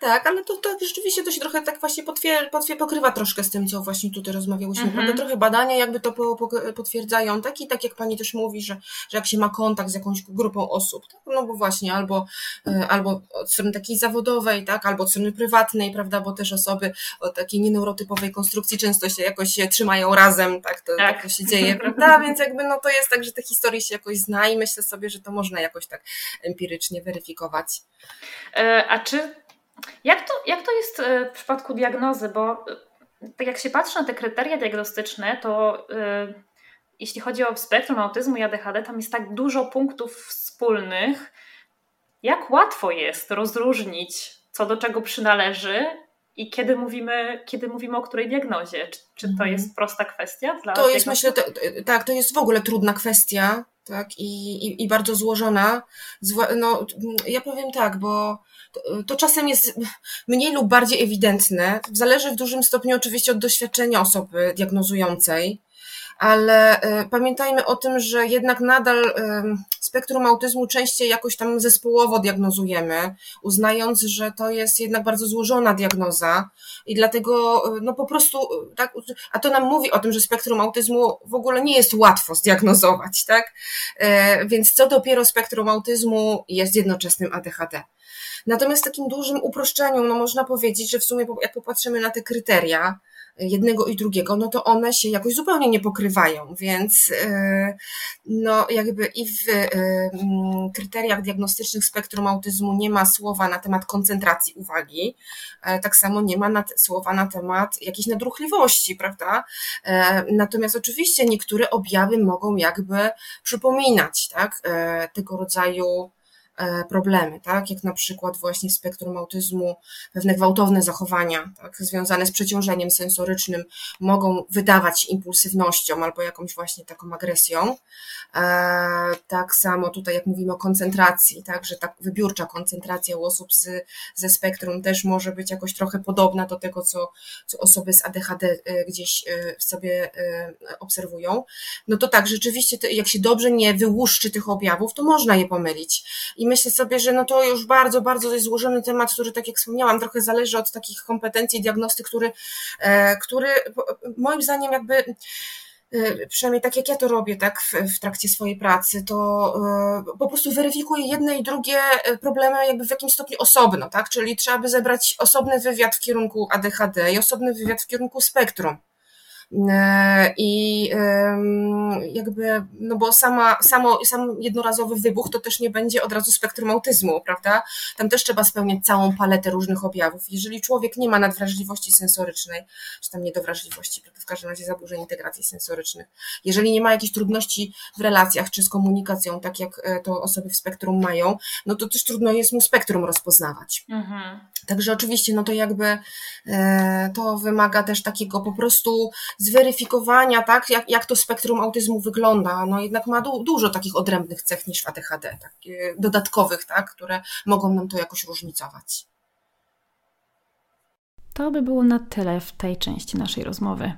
tak, ale to, to rzeczywiście to się trochę tak właśnie potwier, potwier, pokrywa troszkę z tym, co właśnie tutaj rozmawiałyśmy, mm prawda? Trochę badania jakby to po, po, potwierdzają, tak? I tak jak pani też mówi, że, że jak się ma kontakt z jakąś grupą osób, tak? no bo właśnie albo, e, albo od strony takiej zawodowej, tak? Albo od strony prywatnej, prawda? Bo też osoby o takiej nieneurotypowej konstrukcji często się jakoś się trzymają razem, tak? To, tak. tak to się dzieje, [LAUGHS] prawda? Więc jakby no to jest tak, że te historie się jakoś zna i myślę sobie, że to można jakoś tak empirycznie weryfikować. E, a czy jak to, jak to jest e, w przypadku diagnozy? Bo e, tak jak się patrzy na te kryteria diagnostyczne, to yy, jeśli chodzi o spektrum autyzmu i ADHD, tam jest tak dużo punktów wspólnych. Jak łatwo jest rozróżnić, co do czego przynależy i kiedy mówimy, kiedy mówimy o której diagnozie? Czy, czy to mhm. jest prosta kwestia? Dla to jest, myślę, to, tak, to jest w ogóle trudna kwestia tak, i, i, i bardzo złożona. No, ja powiem tak, bo to, to, czasem jest mniej lub bardziej ewidentne. Zależy w dużym stopniu oczywiście od doświadczenia osoby diagnozującej ale e, pamiętajmy o tym, że jednak nadal spektrum autyzmu częściej jakoś tam zespołowo diagnozujemy, uznając, że to jest jednak bardzo złożona diagnoza i dlatego e, no po prostu, tak, a to nam mówi o tym, że spektrum autyzmu w ogóle nie jest łatwo zdiagnozować, tak? Więc co dopiero spektrum autyzmu jest jednoczesnym ADHD. Natomiast takim dużym uproszczeniu, no można powiedzieć, że w sumie jak popatrzymy na te kryteria, jednego i drugiego, no to one się jakoś zupełnie nie pokrywają, więc e, no jakby i w e, mm, kryteriach diagnostycznych spektrum autyzmu nie ma słowa na temat koncentracji uwagi, e, tak samo nie ma słowa na temat jakiejś nadruchliwości, prawda? Natomiast oczywiście niektóre objawy mogą jakby przypominać, tak, tego rodzaju e, problemy, tak? jak na przykład właśnie spektrum autyzmu pewne gwałtowne zachowania tak? związane z przeciążeniem sensorycznym mogą wydawać impulsywnością albo jakąś właśnie taką agresją. E, tak samo tutaj jak mówimy o koncentracji, tak? że ta wybiórcza koncentracja u osób z, ze spektrum też może być jakoś trochę podobna do tego, co, co osoby z ADHD gdzieś w sobie obserwują. No to tak, rzeczywiście jak się dobrze nie wyłuszczy tych objawów, to można je pomylić. I myślę sobie, że no to już bardzo, bardzo jest złożony temat, który, tak jak wspomniałam, trochę zależy od takich kompetencji diagnosty, który, e, który moim zdaniem jakby e, przynajmniej tak jak ja to robię, tak, w, w trakcie swojej pracy, to y, po prostu weryfikuję jedne i drugie problemy jakby w jakimś stopniu osobno, tak, czyli trzeba by zebrać osobny wywiad w kierunku ADHD i osobny wywiad w kierunku spektrum. E, I jakby, no bo sama, samo, sam jednorazowy wybuch to też nie będzie od razu spektrum autyzmu, prawda? Tam też trzeba spełniać całą paletę różnych objawów. Jeżeli człowiek nie ma nadwrażliwości sensorycznej, czy tam niedowrażliwości, w każdym razie zaburzeń integracji sensorycznych, jeżeli nie ma jakichś trudności w relacjach czy z komunikacją, tak jak e, to osoby w spektrum mają, no to też trudno jest mu spektrum rozpoznawać. Mhm. Także oczywiście, no to jakby e, to wymaga też takiego po prostu zweryfikowania, tak, jak, jak to spektrum autyzmu wygląda. No jednak ma du, dużo takich odrębnych cech niż ADHD, tak, dodatkowych, tak, które mogą nam to jakoś różnicować. To by było na tyle w tej części naszej rozmowy.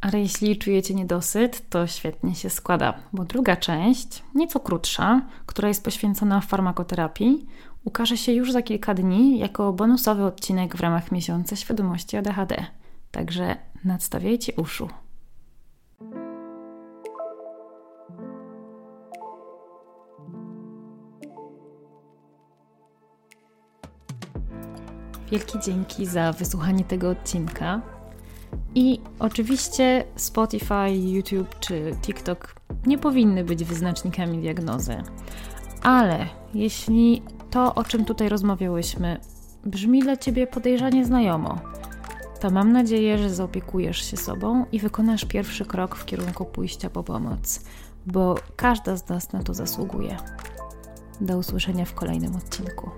Ale jeśli czujecie niedosyt, to świetnie się składa, bo druga część, nieco krótsza, która jest poświęcona farmakoterapii, ukaże się już za kilka dni jako bonusowy odcinek w ramach miesiąca świadomości ADHD. Także nadstawiajcie uszu. Wielkie dzięki za wysłuchanie tego odcinka. I oczywiście Spotify, YouTube czy TikTok nie powinny być wyznacznikami diagnozy. Ale jeśli to, o czym tutaj rozmawiałyśmy, brzmi dla ciebie podejrzanie znajomo, to mam nadzieję, że zaopiekujesz się sobą i wykonasz pierwszy krok w kierunku pójścia po pomoc, bo każda z nas na to zasługuje. Do usłyszenia w kolejnym odcinku.